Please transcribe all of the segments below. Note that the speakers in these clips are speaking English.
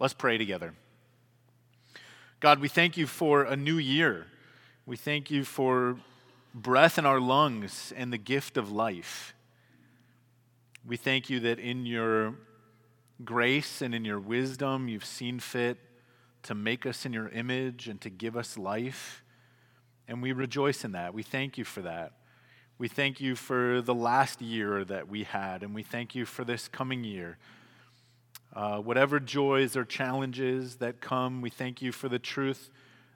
Let's pray together. God, we thank you for a new year. We thank you for breath in our lungs and the gift of life. We thank you that in your grace and in your wisdom, you've seen fit to make us in your image and to give us life. And we rejoice in that. We thank you for that. We thank you for the last year that we had, and we thank you for this coming year. Uh, whatever joys or challenges that come, we thank you for the truth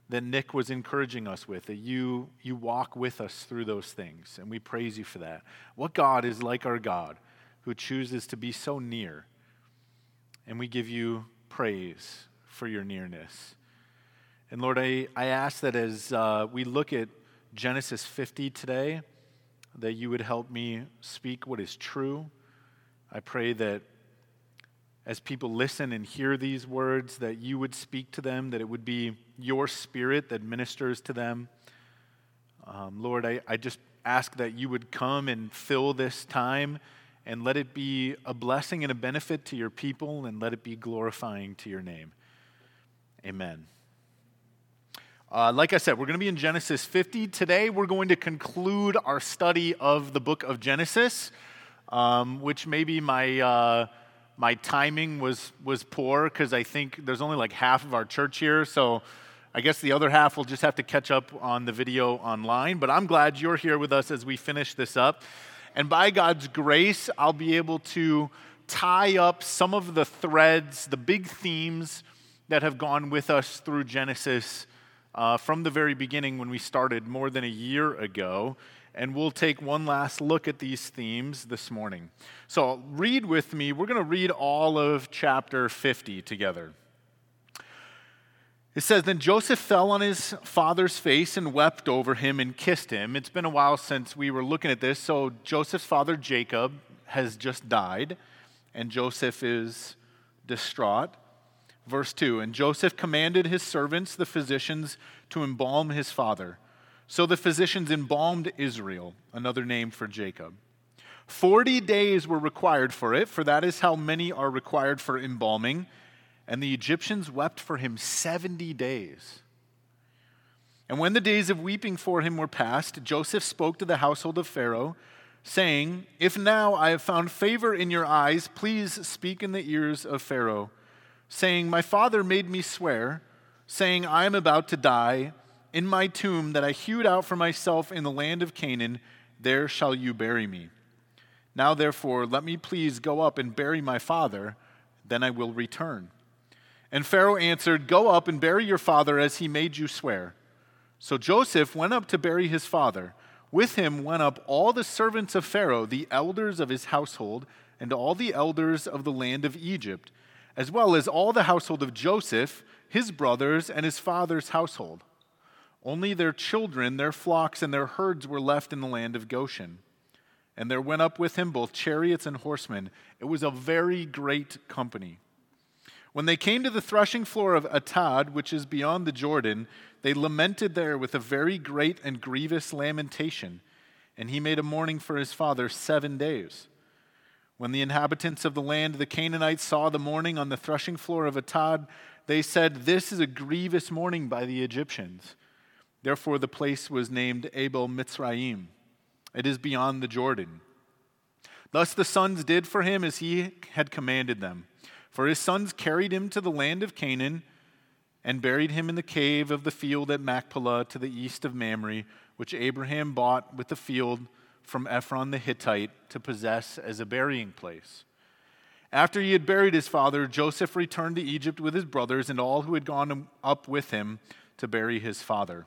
that Nick was encouraging us with, that you, you walk with us through those things, and we praise you for that. What God is like our God who chooses to be so near, and we give you praise for your nearness. And Lord, I, I ask that as uh, we look at Genesis 50 today, that you would help me speak what is true. I pray that as people listen and hear these words, that you would speak to them, that it would be your spirit that ministers to them. Um, Lord, I, I just ask that you would come and fill this time and let it be a blessing and a benefit to your people and let it be glorifying to your name. Amen. Uh, like I said, we're going to be in Genesis 50. Today, we're going to conclude our study of the book of Genesis, um, which maybe my. Uh, my timing was, was poor because I think there's only like half of our church here. So I guess the other half will just have to catch up on the video online. But I'm glad you're here with us as we finish this up. And by God's grace, I'll be able to tie up some of the threads, the big themes that have gone with us through Genesis uh, from the very beginning when we started more than a year ago and we'll take one last look at these themes this morning. So, read with me. We're going to read all of chapter 50 together. It says, Then Joseph fell on his father's face and wept over him and kissed him. It's been a while since we were looking at this. So, Joseph's father, Jacob, has just died, and Joseph is distraught. Verse 2 And Joseph commanded his servants, the physicians, to embalm his father. So the physicians embalmed Israel, another name for Jacob. Forty days were required for it, for that is how many are required for embalming. And the Egyptians wept for him 70 days. And when the days of weeping for him were past, Joseph spoke to the household of Pharaoh, saying, If now I have found favor in your eyes, please speak in the ears of Pharaoh, saying, My father made me swear, saying, I am about to die in my tomb that I hewed out for myself in the land of Canaan, there shall you bury me. Now, therefore, let me please go up and bury my father, then I will return. And Pharaoh answered, Go up and bury your father as he made you swear. So Joseph went up to bury his father. With him went up all the servants of Pharaoh, the elders of his household, and all the elders of the land of Egypt, as well as all the household of Joseph, his brothers, and his father's household. Only their children, their flocks, and their herds were left in the land of Goshen. And there went up with him both chariots and horsemen. It was a very great company. When they came to the threshing floor of Atad, which is beyond the Jordan, they lamented there with a very great and grievous lamentation. And he made a mourning for his father seven days. When the inhabitants of the land, of the Canaanites, saw the mourning on the threshing floor of Atad, they said, This is a grievous mourning by the Egyptians. Therefore, the place was named Abel Mitzrayim. It is beyond the Jordan. Thus the sons did for him as he had commanded them. For his sons carried him to the land of Canaan and buried him in the cave of the field at Machpelah to the east of Mamre, which Abraham bought with the field from Ephron the Hittite to possess as a burying place. After he had buried his father, Joseph returned to Egypt with his brothers and all who had gone up with him to bury his father.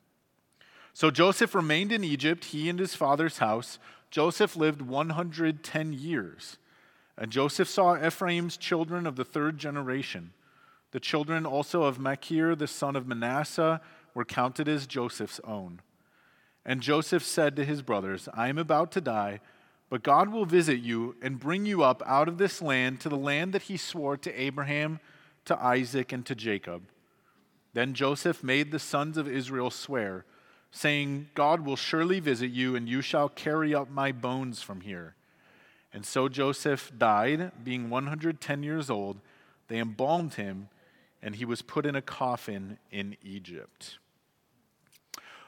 So Joseph remained in Egypt, he and his father's house. Joseph lived 110 years. And Joseph saw Ephraim's children of the third generation. The children also of Machir, the son of Manasseh, were counted as Joseph's own. And Joseph said to his brothers, I am about to die, but God will visit you and bring you up out of this land to the land that he swore to Abraham, to Isaac, and to Jacob. Then Joseph made the sons of Israel swear saying, God will surely visit you, and you shall carry up my bones from here. And so Joseph died, being 110 years old. They embalmed him, and he was put in a coffin in Egypt.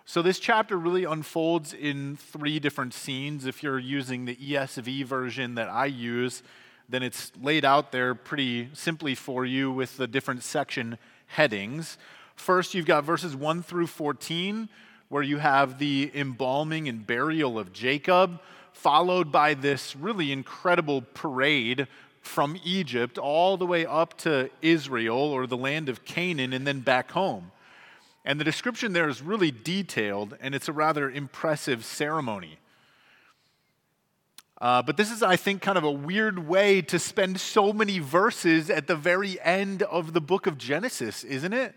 So, this chapter really unfolds in three different scenes. If you're using the ESV version that I use, then it's laid out there pretty simply for you with the different section headings. First, you've got verses 1 through 14, where you have the embalming and burial of Jacob, followed by this really incredible parade from Egypt all the way up to Israel or the land of Canaan and then back home. And the description there is really detailed and it's a rather impressive ceremony. Uh, but this is, I think, kind of a weird way to spend so many verses at the very end of the book of Genesis, isn't it?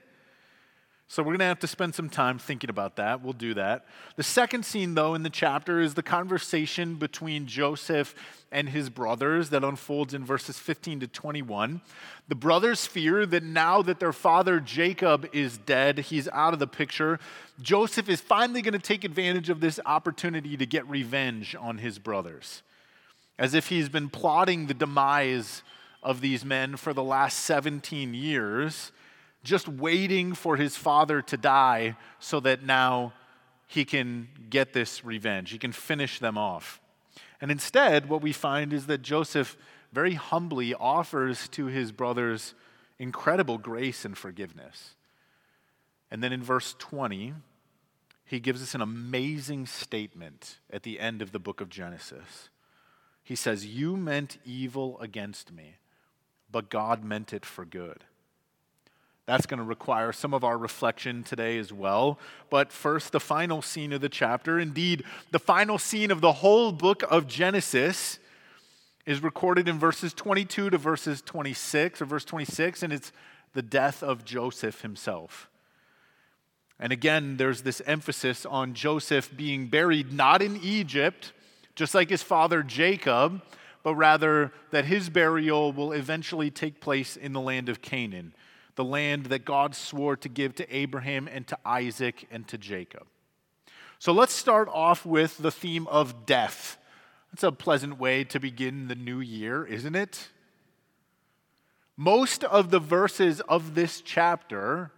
So we're going to have to spend some time thinking about that. We'll do that. The second scene, though, in the chapter is the conversation between Joseph and his brothers that unfolds in verses 15 to 21. The brothers fear that now that their father Jacob is dead, he's out of the picture, Joseph is finally going to take advantage of this opportunity to get revenge on his brothers. As if he's been plotting the demise of these men for the last 17 years just waiting for his father to die so that now he can get this revenge. He can finish them off. And instead, what we find is that Joseph very humbly offers to his brothers incredible grace and forgiveness. And then in verse 20, he gives us an amazing statement at the end of the book of Genesis. He says, You meant evil against me, but God meant it for good that's going to require some of our reflection today as well. But first, the final scene of the chapter. Indeed, the final scene of the whole book of Genesis is recorded in verses 22 to verses 26, or verse 26, and it's the death of Joseph himself. And again, there's this emphasis on Joseph being buried not in Egypt, just like his father Jacob, but rather that his burial will eventually take place in the land of Canaan the land that God swore to give to Abraham and to Isaac and to Jacob. So let's start off with the theme of death. That's a pleasant way to begin the new year, isn't it? Most of the verses of this chapter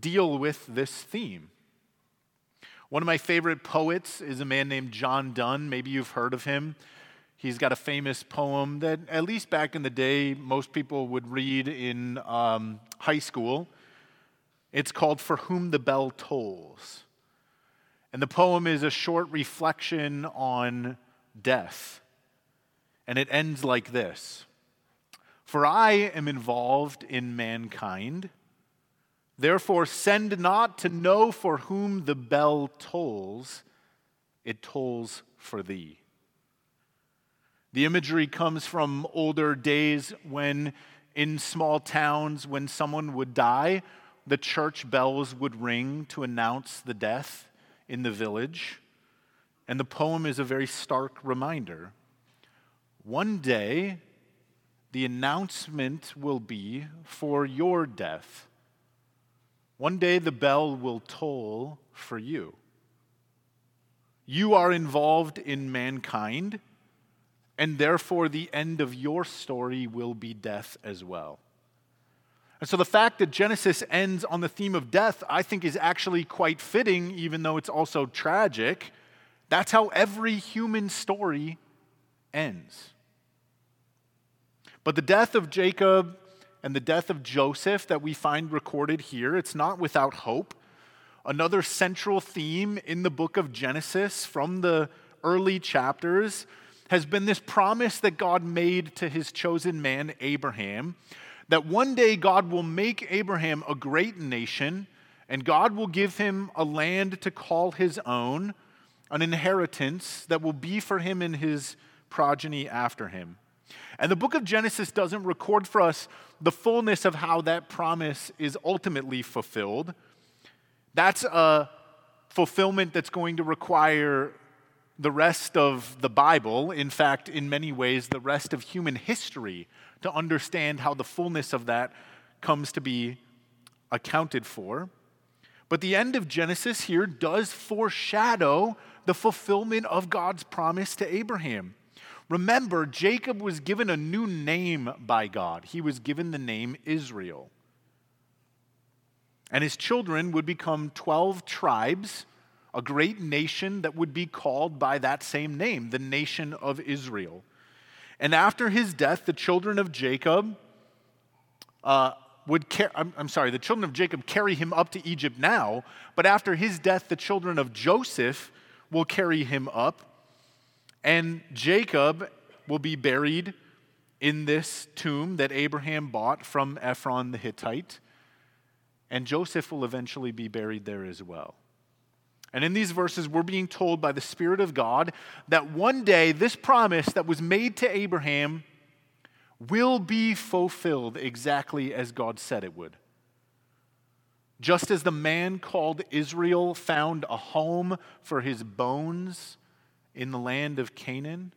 deal with this theme. One of my favorite poets is a man named John Donne. Maybe you've heard of him. He's got a famous poem that, at least back in the day, most people would read in um, high school. It's called For Whom the Bell Tolls. And the poem is a short reflection on death. And it ends like this For I am involved in mankind. Therefore, send not to know for whom the bell tolls, it tolls for thee. The imagery comes from older days when, in small towns, when someone would die, the church bells would ring to announce the death in the village. And the poem is a very stark reminder. One day, the announcement will be for your death. One day, the bell will toll for you. You are involved in mankind and therefore the end of your story will be death as well. And so the fact that Genesis ends on the theme of death, I think, is actually quite fitting, even though it's also tragic. That's how every human story ends. But the death of Jacob and the death of Joseph that we find recorded here, it's not without hope. Another central theme in the book of Genesis from the early chapters has been this promise that God made to his chosen man, Abraham, that one day God will make Abraham a great nation and God will give him a land to call his own, an inheritance that will be for him and his progeny after him. And the book of Genesis doesn't record for us the fullness of how that promise is ultimately fulfilled. That's a fulfillment that's going to require the rest of the Bible, in fact, in many ways, the rest of human history, to understand how the fullness of that comes to be accounted for. But the end of Genesis here does foreshadow the fulfillment of God's promise to Abraham. Remember, Jacob was given a new name by God. He was given the name Israel. And his children would become 12 tribes, a great nation that would be called by that same name, the nation of Israel. And after his death, the children of Jacob uh, would carry, I'm, I'm sorry, the children of Jacob carry him up to Egypt now, but after his death, the children of Joseph will carry him up and Jacob will be buried in this tomb that Abraham bought from Ephron the Hittite. And Joseph will eventually be buried there as well. And in these verses, we're being told by the Spirit of God that one day this promise that was made to Abraham will be fulfilled exactly as God said it would. Just as the man called Israel found a home for his bones in the land of Canaan,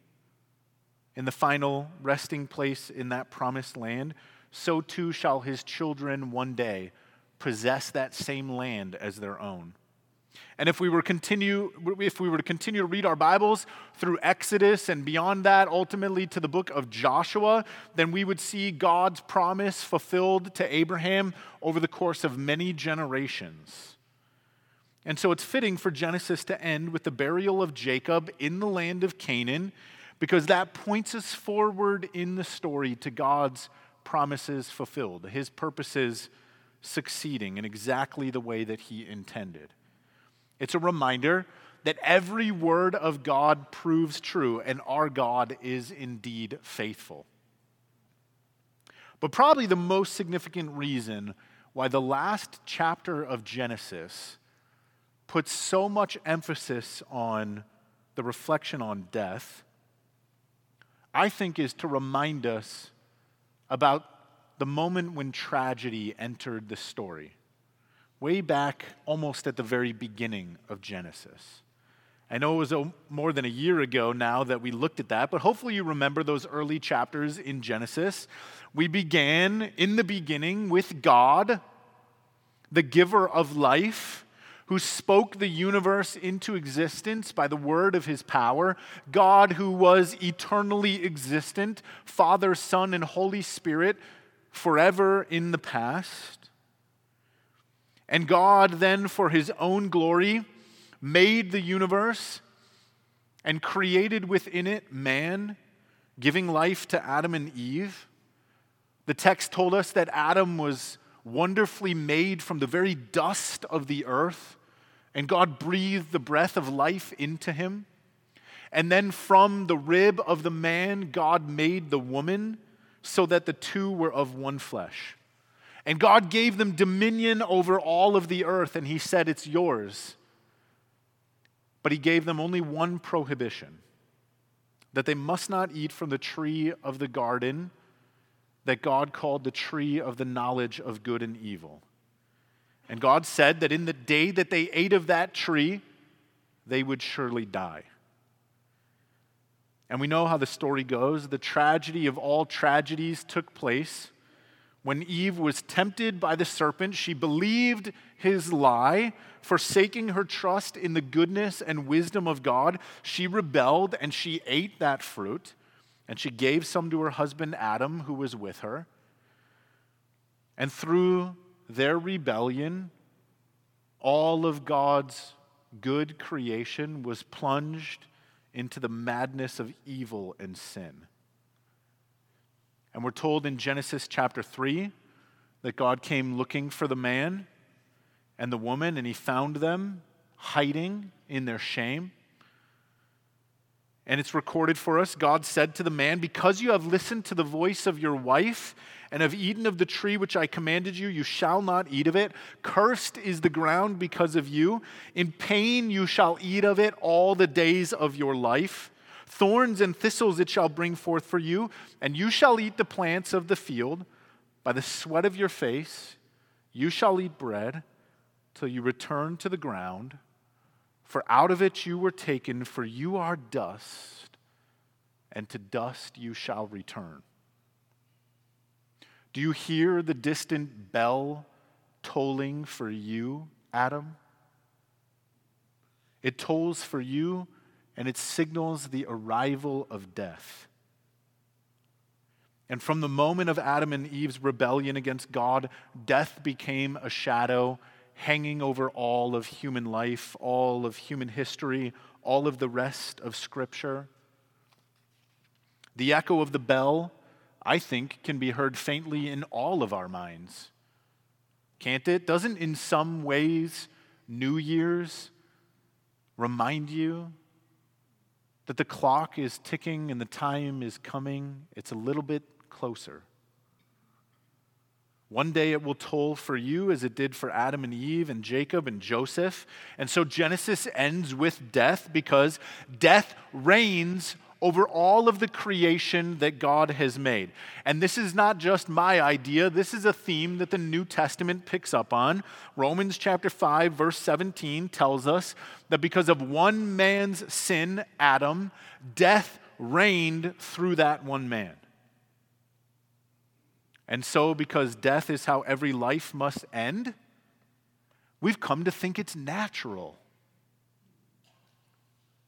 in the final resting place in that promised land, so too shall his children one day possess that same land as their own. And if we were continue if we were to continue to read our Bibles through Exodus and beyond that ultimately to the book of Joshua, then we would see God's promise fulfilled to Abraham over the course of many generations. And so it's fitting for Genesis to end with the burial of Jacob in the land of Canaan because that points us forward in the story to God's promises fulfilled, his purposes succeeding in exactly the way that he intended. It's a reminder that every word of God proves true and our God is indeed faithful. But probably the most significant reason why the last chapter of Genesis puts so much emphasis on the reflection on death, I think is to remind us about the moment when tragedy entered the story, way back almost at the very beginning of Genesis. I know it was a, more than a year ago now that we looked at that, but hopefully you remember those early chapters in Genesis. We began in the beginning with God, the giver of life who spoke the universe into existence by the word of his power, God who was eternally existent, Father, Son, and Holy Spirit, forever in the past. And God then, for his own glory, made the universe and created within it man, giving life to Adam and Eve. The text told us that Adam was wonderfully made from the very dust of the earth, and God breathed the breath of life into him. And then from the rib of the man, God made the woman so that the two were of one flesh. And God gave them dominion over all of the earth, and He said, It's yours. But He gave them only one prohibition that they must not eat from the tree of the garden that God called the tree of the knowledge of good and evil. And God said that in the day that they ate of that tree, they would surely die. And we know how the story goes. The tragedy of all tragedies took place when Eve was tempted by the serpent. She believed his lie, forsaking her trust in the goodness and wisdom of God. She rebelled and she ate that fruit. And she gave some to her husband Adam, who was with her. And through their rebellion, all of God's good creation was plunged into the madness of evil and sin. And we're told in Genesis chapter 3 that God came looking for the man and the woman, and he found them hiding in their shame. And it's recorded for us God said to the man, Because you have listened to the voice of your wife and have eaten of the tree which I commanded you, you shall not eat of it. Cursed is the ground because of you. In pain you shall eat of it all the days of your life. Thorns and thistles it shall bring forth for you, and you shall eat the plants of the field. By the sweat of your face you shall eat bread till you return to the ground for out of it you were taken, for you are dust, and to dust you shall return. Do you hear the distant bell tolling for you, Adam? It tolls for you, and it signals the arrival of death. And from the moment of Adam and Eve's rebellion against God, death became a shadow hanging over all of human life, all of human history, all of the rest of Scripture. The echo of the bell, I think, can be heard faintly in all of our minds. Can't it? Doesn't, in some ways, New Year's remind you that the clock is ticking and the time is coming? It's a little bit closer. One day it will toll for you as it did for Adam and Eve and Jacob and Joseph. And so Genesis ends with death because death reigns over all of the creation that God has made. And this is not just my idea, this is a theme that the New Testament picks up on. Romans chapter 5 verse 17 tells us that because of one man's sin, Adam, death reigned through that one man. And so, because death is how every life must end, we've come to think it's natural.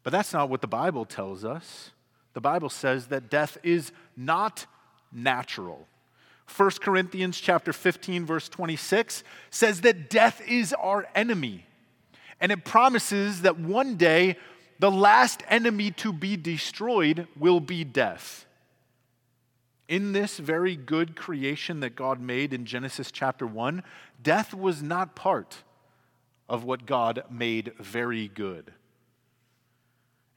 But that's not what the Bible tells us. The Bible says that death is not natural. 1 Corinthians chapter 15 verse 26 says that death is our enemy. And it promises that one day the last enemy to be destroyed will be death. In this very good creation that God made in Genesis chapter 1, death was not part of what God made very good.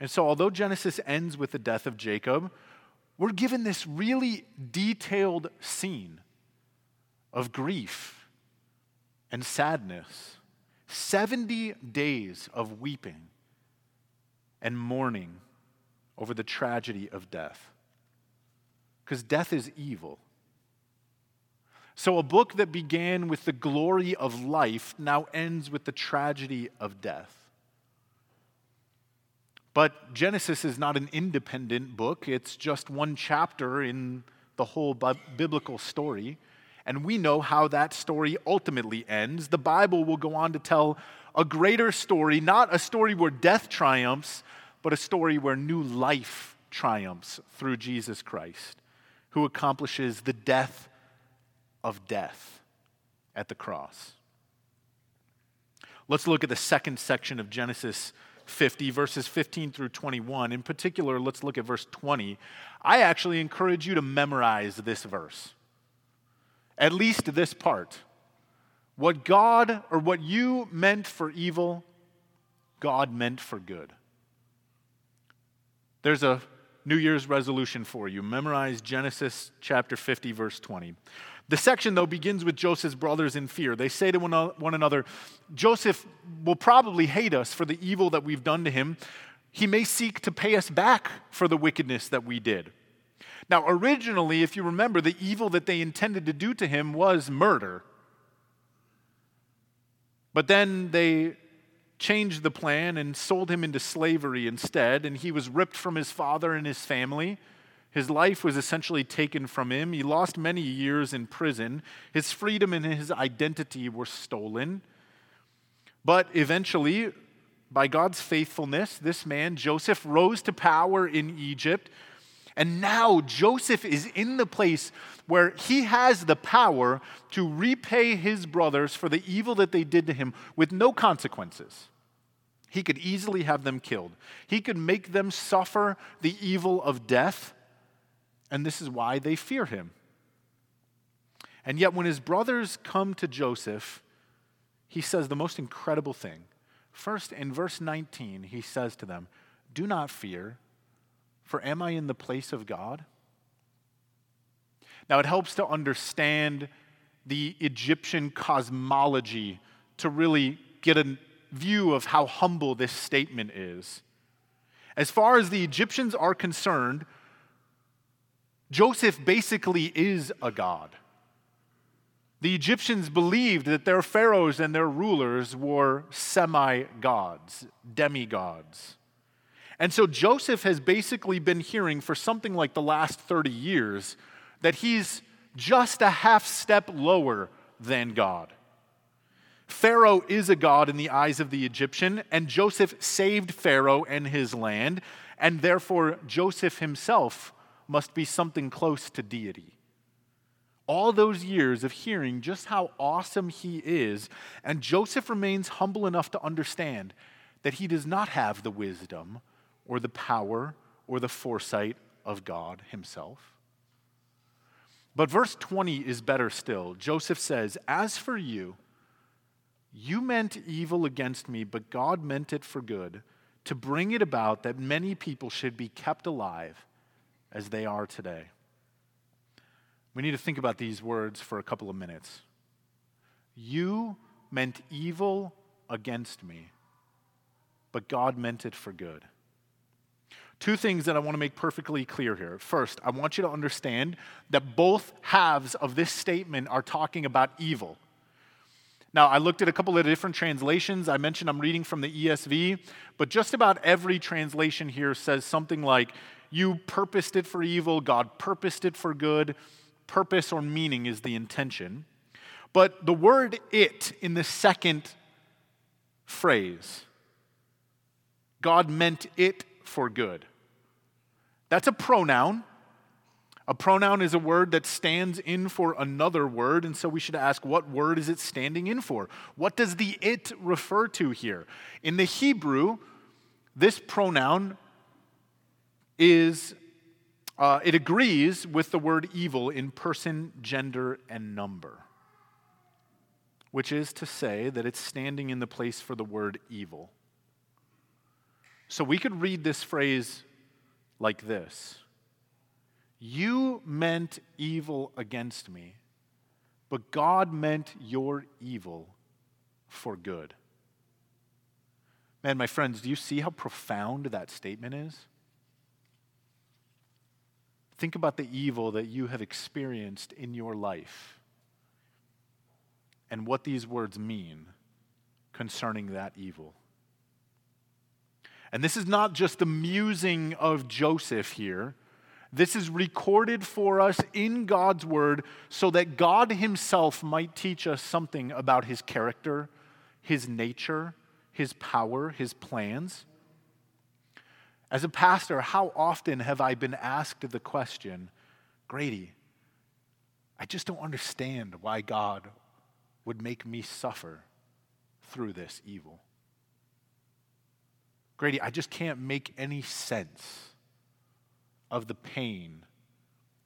And so, although Genesis ends with the death of Jacob, we're given this really detailed scene of grief and sadness 70 days of weeping and mourning over the tragedy of death because death is evil. So, a book that began with the glory of life now ends with the tragedy of death. But Genesis is not an independent book, it's just one chapter in the whole biblical story. And we know how that story ultimately ends. The Bible will go on to tell a greater story, not a story where death triumphs, but a story where new life triumphs through Jesus Christ who accomplishes the death of death at the cross. Let's look at the second section of Genesis 50, verses 15 through 21. In particular, let's look at verse 20. I actually encourage you to memorize this verse, at least this part. What God or what you meant for evil, God meant for good. There's a New Year's resolution for you. Memorize Genesis chapter 50, verse 20. The section, though, begins with Joseph's brothers in fear. They say to one another, Joseph will probably hate us for the evil that we've done to him. He may seek to pay us back for the wickedness that we did. Now, originally, if you remember, the evil that they intended to do to him was murder. But then they changed the plan and sold him into slavery instead, and he was ripped from his father and his family. His life was essentially taken from him. He lost many years in prison. His freedom and his identity were stolen. But eventually, by God's faithfulness, this man, Joseph, rose to power in Egypt. And now Joseph is in the place where he has the power to repay his brothers for the evil that they did to him with no consequences. He could easily have them killed. He could make them suffer the evil of death. And this is why they fear him. And yet, when his brothers come to Joseph, he says the most incredible thing. First, in verse 19, he says to them, Do not fear, for am I in the place of God? Now, it helps to understand the Egyptian cosmology to really get a view of how humble this statement is. As far as the Egyptians are concerned, Joseph basically is a god. The Egyptians believed that their pharaohs and their rulers were semi gods, demigods. And so Joseph has basically been hearing for something like the last 30 years that he's just a half step lower than God. Pharaoh is a god in the eyes of the Egyptian, and Joseph saved Pharaoh and his land, and therefore Joseph himself must be something close to deity all those years of hearing just how awesome he is, and Joseph remains humble enough to understand that he does not have the wisdom or the power or the foresight of God himself. But verse 20 is better still. Joseph says, As for you, you meant evil against me, but God meant it for good, to bring it about that many people should be kept alive as they are today. We need to think about these words for a couple of minutes. You meant evil against me, but God meant it for good. Two things that I want to make perfectly clear here. First, I want you to understand that both halves of this statement are talking about evil. Now, I looked at a couple of different translations. I mentioned I'm reading from the ESV, but just about every translation here says something like, You purposed it for evil, God purposed it for good purpose or meaning is the intention. But the word it in the second phrase, God meant it for good. That's a pronoun. A pronoun is a word that stands in for another word, and so we should ask what word is it standing in for? What does the it refer to here? In the Hebrew, this pronoun is uh, it agrees with the word evil in person, gender, and number, which is to say that it's standing in the place for the word evil. So we could read this phrase like this You meant evil against me, but God meant your evil for good. Man, my friends, do you see how profound that statement is? Think about the evil that you have experienced in your life and what these words mean concerning that evil. And this is not just the musing of Joseph here. This is recorded for us in God's word so that God himself might teach us something about his character, his nature, his power, his plans. As a pastor, how often have I been asked the question, Grady, I just don't understand why God would make me suffer through this evil. Grady, I just can't make any sense of the pain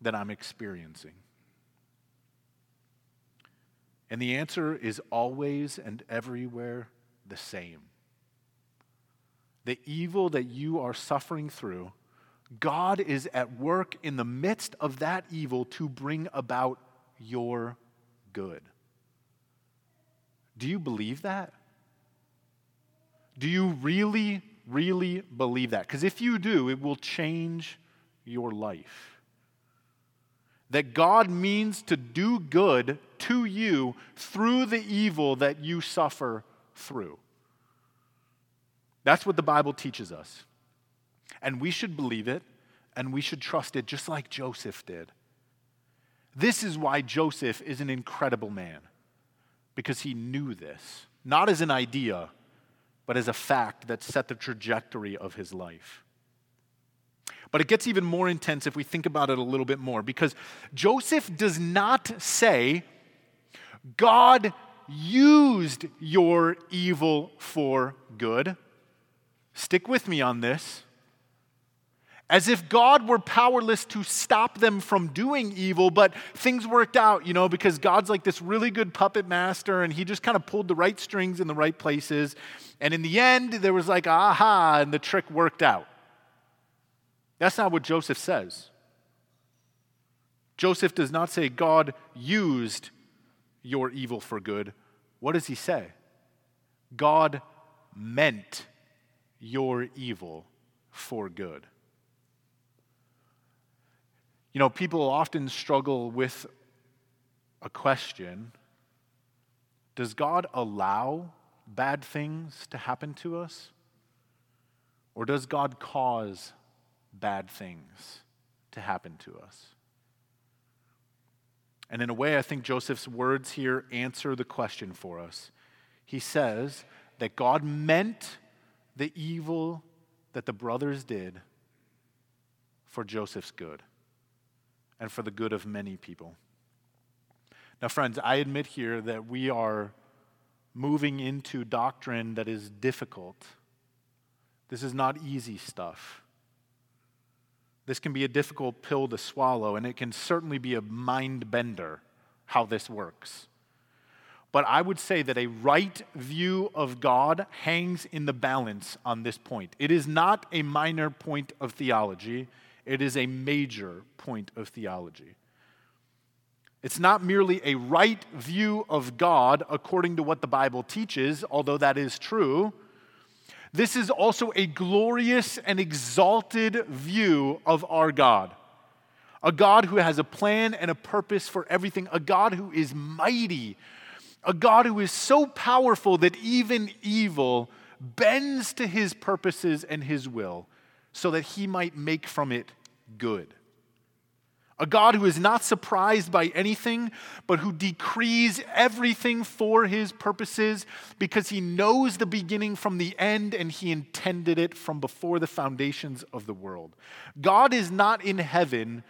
that I'm experiencing. And the answer is always and everywhere the same the evil that you are suffering through, God is at work in the midst of that evil to bring about your good. Do you believe that? Do you really, really believe that? Because if you do, it will change your life. That God means to do good to you through the evil that you suffer through. That's what the Bible teaches us. And we should believe it and we should trust it just like Joseph did. This is why Joseph is an incredible man, because he knew this, not as an idea, but as a fact that set the trajectory of his life. But it gets even more intense if we think about it a little bit more, because Joseph does not say, God used your evil for good. Stick with me on this. As if God were powerless to stop them from doing evil, but things worked out, you know, because God's like this really good puppet master and he just kind of pulled the right strings in the right places. And in the end, there was like, aha, and the trick worked out. That's not what Joseph says. Joseph does not say God used your evil for good. What does he say? God meant your evil for good. You know, people often struggle with a question Does God allow bad things to happen to us? Or does God cause bad things to happen to us? And in a way, I think Joseph's words here answer the question for us. He says that God meant the evil that the brothers did for Joseph's good and for the good of many people. Now, friends, I admit here that we are moving into doctrine that is difficult. This is not easy stuff. This can be a difficult pill to swallow, and it can certainly be a mind bender how this works. But I would say that a right view of God hangs in the balance on this point. It is not a minor point of theology, it is a major point of theology. It's not merely a right view of God according to what the Bible teaches, although that is true. This is also a glorious and exalted view of our God. A God who has a plan and a purpose for everything, a God who is mighty, a God who is so powerful that even evil bends to his purposes and his will so that he might make from it good. A God who is not surprised by anything, but who decrees everything for his purposes because he knows the beginning from the end and he intended it from before the foundations of the world. God is not in heaven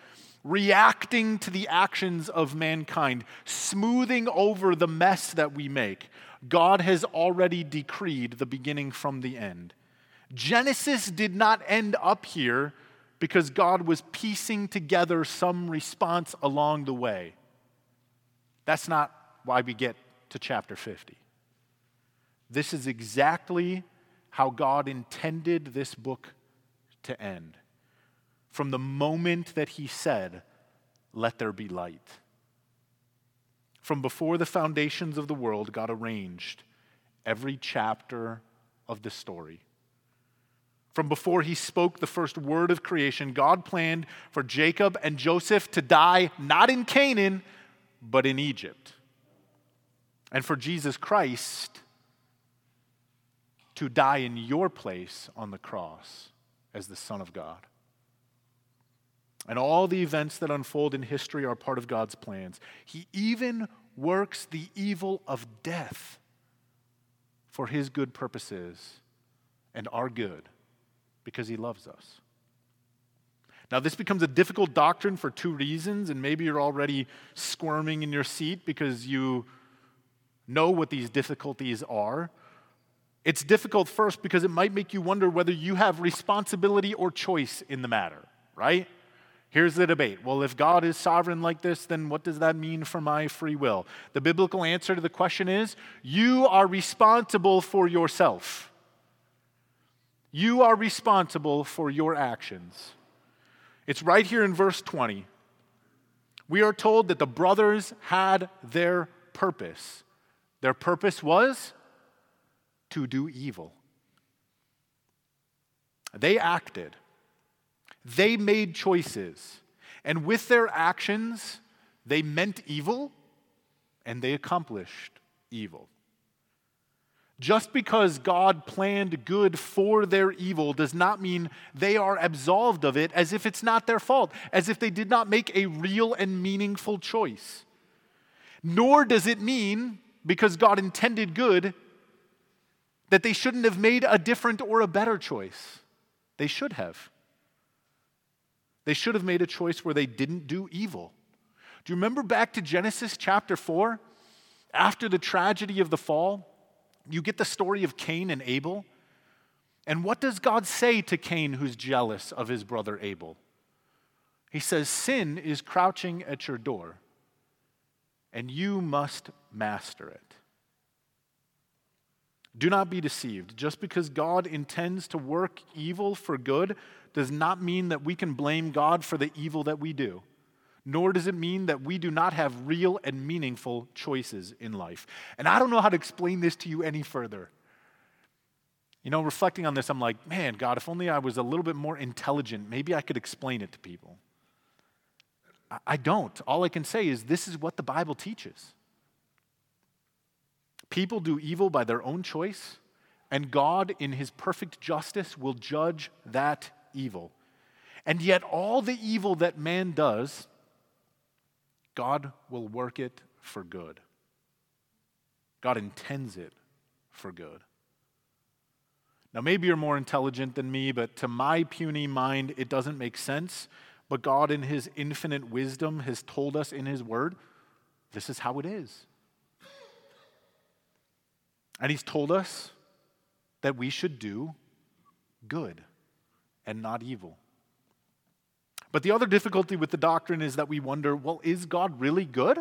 reacting to the actions of mankind, smoothing over the mess that we make. God has already decreed the beginning from the end. Genesis did not end up here because God was piecing together some response along the way. That's not why we get to chapter 50. This is exactly how God intended this book to end. From the moment that He said, Let there be light. From before the foundations of the world, God arranged every chapter of the story. From before he spoke the first word of creation, God planned for Jacob and Joseph to die not in Canaan, but in Egypt. And for Jesus Christ to die in your place on the cross as the Son of God. And all the events that unfold in history are part of God's plans. He even works the evil of death for his good purposes and our good because he loves us. Now, this becomes a difficult doctrine for two reasons, and maybe you're already squirming in your seat because you know what these difficulties are. It's difficult first because it might make you wonder whether you have responsibility or choice in the matter, right? Here's the debate. Well, if God is sovereign like this, then what does that mean for my free will? The biblical answer to the question is you are responsible for yourself. You are responsible for your actions. It's right here in verse 20. We are told that the brothers had their purpose. Their purpose was to do evil. They acted, they made choices, and with their actions, they meant evil and they accomplished evil. Just because God planned good for their evil does not mean they are absolved of it as if it's not their fault, as if they did not make a real and meaningful choice. Nor does it mean, because God intended good, that they shouldn't have made a different or a better choice. They should have. They should have made a choice where they didn't do evil. Do you remember back to Genesis chapter 4? After the tragedy of the fall, you get the story of Cain and Abel. And what does God say to Cain, who's jealous of his brother Abel? He says, Sin is crouching at your door, and you must master it. Do not be deceived. Just because God intends to work evil for good does not mean that we can blame God for the evil that we do, nor does it mean that we do not have real and meaningful choices in life. And I don't know how to explain this to you any further. You know, reflecting on this, I'm like, man, God, if only I was a little bit more intelligent, maybe I could explain it to people. I don't. All I can say is this is what the Bible teaches. People do evil by their own choice, and God, in his perfect justice, will judge that evil. And yet, all the evil that man does, God will work it for good. God intends it for good. Now, maybe you're more intelligent than me, but to my puny mind, it doesn't make sense. But God, in His infinite wisdom, has told us in His Word this is how it is. And he's told us that we should do good and not evil. But the other difficulty with the doctrine is that we wonder well, is God really good?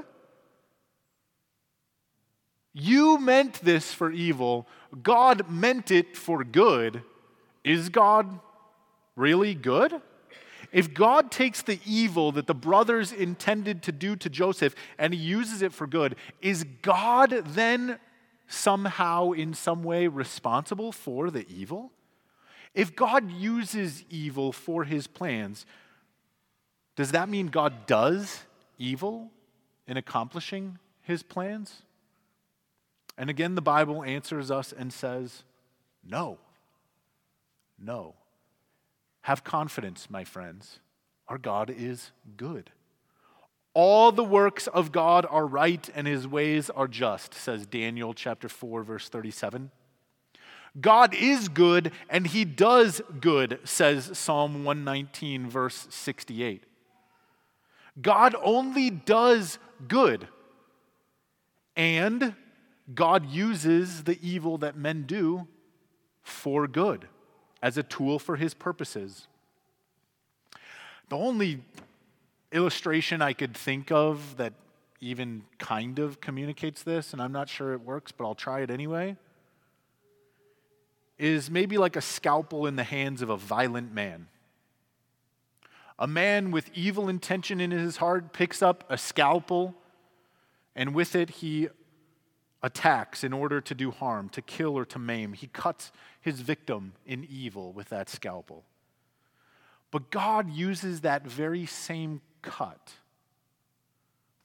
You meant this for evil, God meant it for good. Is God really good? If God takes the evil that the brothers intended to do to Joseph and he uses it for good, is God then somehow, in some way, responsible for the evil? If God uses evil for his plans, does that mean God does evil in accomplishing his plans? And again, the Bible answers us and says, no. No. Have confidence, my friends. Our God is good. All the works of God are right and his ways are just, says Daniel chapter 4 verse 37. God is good and he does good, says Psalm 119 verse 68. God only does good. And God uses the evil that men do for good as a tool for his purposes. The only illustration I could think of that even kind of communicates this, and I'm not sure it works, but I'll try it anyway, is maybe like a scalpel in the hands of a violent man. A man with evil intention in his heart picks up a scalpel, and with it he attacks in order to do harm, to kill or to maim. He cuts his victim in evil with that scalpel. But God uses that very same cut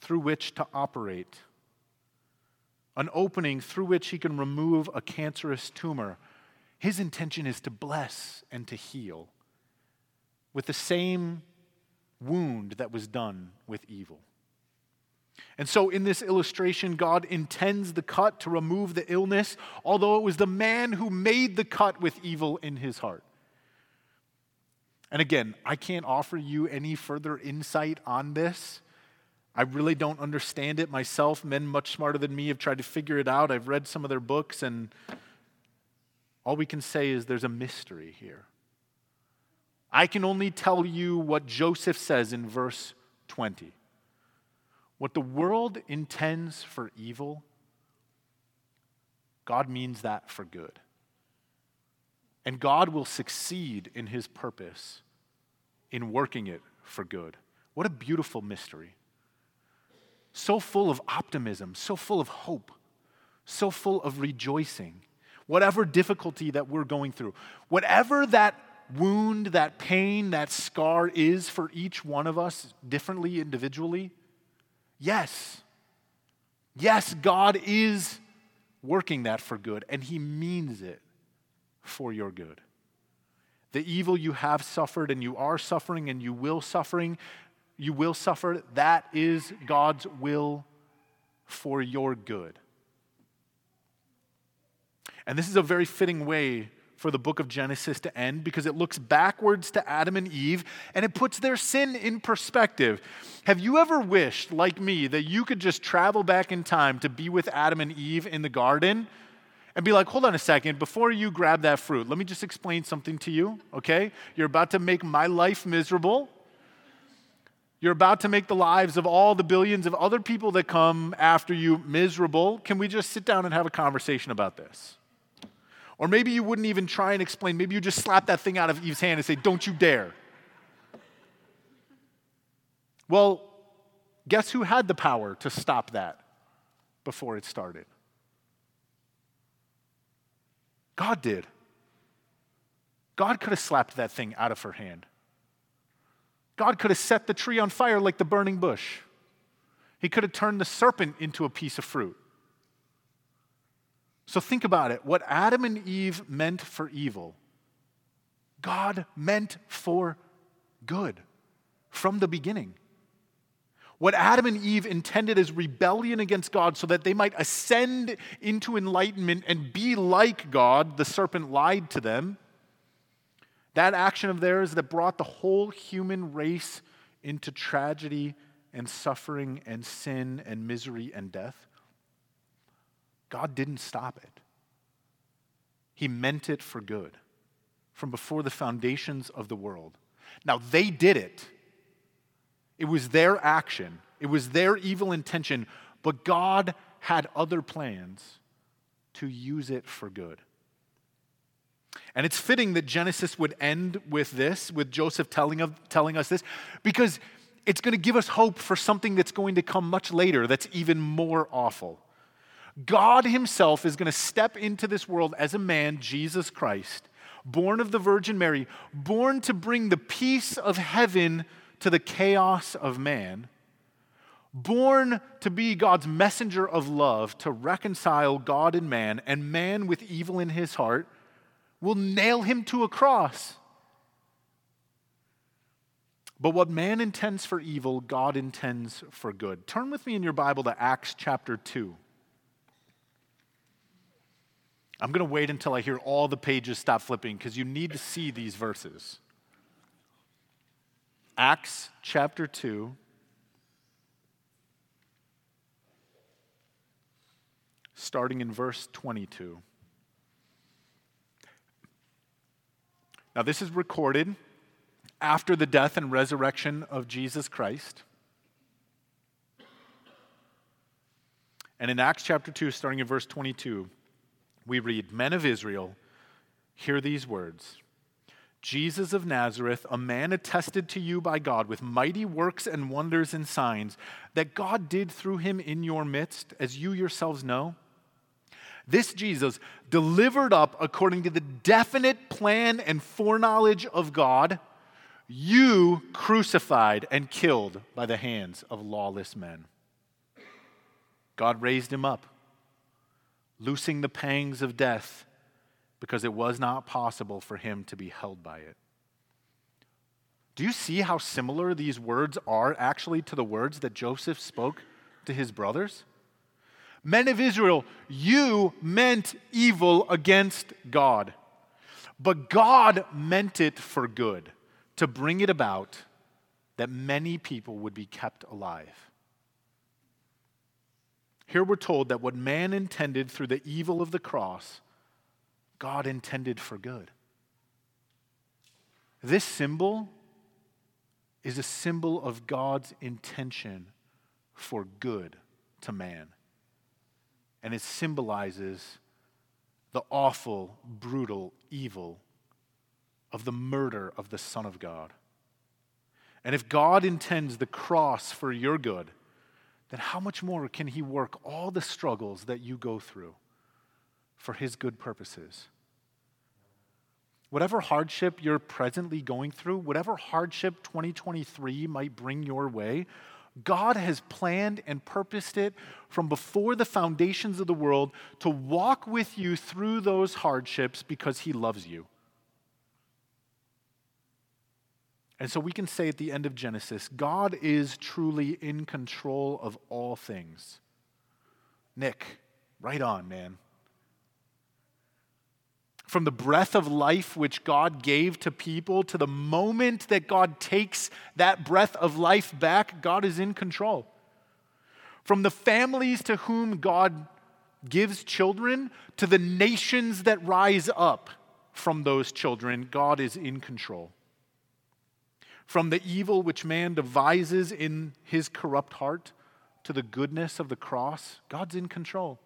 through which to operate, an opening through which he can remove a cancerous tumor. His intention is to bless and to heal with the same wound that was done with evil. And so, in this illustration, God intends the cut to remove the illness, although it was the man who made the cut with evil in his heart. And again, I can't offer you any further insight on this. I really don't understand it myself. Men much smarter than me have tried to figure it out. I've read some of their books, and all we can say is there's a mystery here. I can only tell you what Joseph says in verse 20. What the world intends for evil, God means that for good. And God will succeed in his purpose in working it for good. What a beautiful mystery. So full of optimism, so full of hope, so full of rejoicing. Whatever difficulty that we're going through, whatever that wound, that pain, that scar is for each one of us differently, individually, yes, yes, God is working that for good, and He means it for your good. The evil you have suffered and you are suffering and you will suffering, you will suffer, that is God's will for your good. And this is a very fitting way for the book of Genesis to end because it looks backwards to Adam and Eve and it puts their sin in perspective. Have you ever wished, like me, that you could just travel back in time to be with Adam and Eve in the garden? and be like, hold on a second, before you grab that fruit, let me just explain something to you, okay? You're about to make my life miserable. You're about to make the lives of all the billions of other people that come after you miserable. Can we just sit down and have a conversation about this? Or maybe you wouldn't even try and explain. Maybe you just slap that thing out of Eve's hand and say, Don't you dare. Well, guess who had the power to stop that before it started? God did. God could have slapped that thing out of her hand. God could have set the tree on fire like the burning bush. He could have turned the serpent into a piece of fruit. So think about it. What Adam and Eve meant for evil, God meant for good from the beginning. What Adam and Eve intended as rebellion against God so that they might ascend into enlightenment and be like God, the serpent lied to them. That action of theirs that brought the whole human race into tragedy and suffering and sin and misery and death. God didn't stop it. He meant it for good from before the foundations of the world. Now, they did it. It was their action, it was their evil intention, but God had other plans to use it for good. And it's fitting that Genesis would end with this, with Joseph telling, of, telling us this, because it's going to give us hope for something that's going to come much later that's even more awful. God Himself is going to step into this world as a man, Jesus Christ, born of the Virgin Mary, born to bring the peace of heaven to the chaos of man, born to be God's messenger of love to reconcile God and man, and man with evil in his heart will nail him to a cross. But what man intends for evil, God intends for good. Turn with me in your Bible to Acts chapter 2. I'm going to wait until I hear all the pages stop flipping because you need to see these verses. Acts chapter 2. Starting in verse 22. Now, this is recorded after the death and resurrection of Jesus Christ. And in Acts chapter 2, starting in verse 22, we read Men of Israel, hear these words. Jesus of Nazareth, a man attested to you by God with mighty works and wonders and signs that God did through him in your midst, as you yourselves know. This Jesus, delivered up according to the definite plan and foreknowledge of God, you crucified and killed by the hands of lawless men. God raised him up, loosing the pangs of death because it was not possible for him to be held by it. Do you see how similar these words are actually to the words that Joseph spoke to his brothers? Men of Israel, you meant evil against God, but God meant it for good, to bring it about that many people would be kept alive. Here we're told that what man intended through the evil of the cross, God intended for good. This symbol is a symbol of God's intention for good to man. And it symbolizes the awful, brutal evil of the murder of the Son of God. And if God intends the cross for your good, then how much more can He work all the struggles that you go through? for His good purposes. Whatever hardship you're presently going through, whatever hardship 2023 might bring your way, God has planned and purposed it from before the foundations of the world to walk with you through those hardships because He loves you. And so we can say at the end of Genesis God is truly in control of all things. Nick, right on, man from the breath of life which God gave to people to the moment that God takes that breath of life back, God is in control. From the families to whom God gives children to the nations that rise up from those children, God is in control. From the evil which man devises in his corrupt heart to the goodness of the cross, God's in control.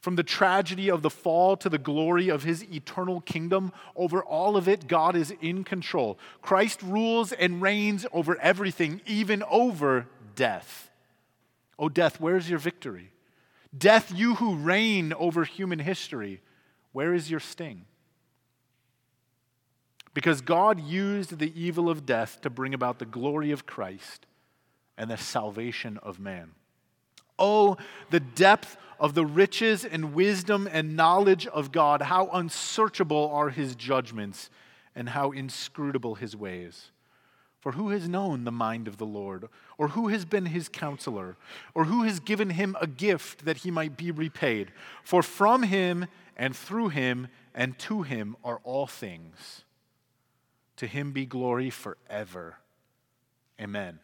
From the tragedy of the fall to the glory of his eternal kingdom, over all of it, God is in control. Christ rules and reigns over everything, even over death. Oh, death, where's your victory? Death, you who reign over human history, where is your sting? Because God used the evil of death to bring about the glory of Christ and the salvation of man. Oh, the depth of the riches and wisdom and knowledge of God. How unsearchable are his judgments and how inscrutable his ways. For who has known the mind of the Lord? Or who has been his counselor? Or who has given him a gift that he might be repaid? For from him and through him and to him are all things. To him be glory forever. Amen.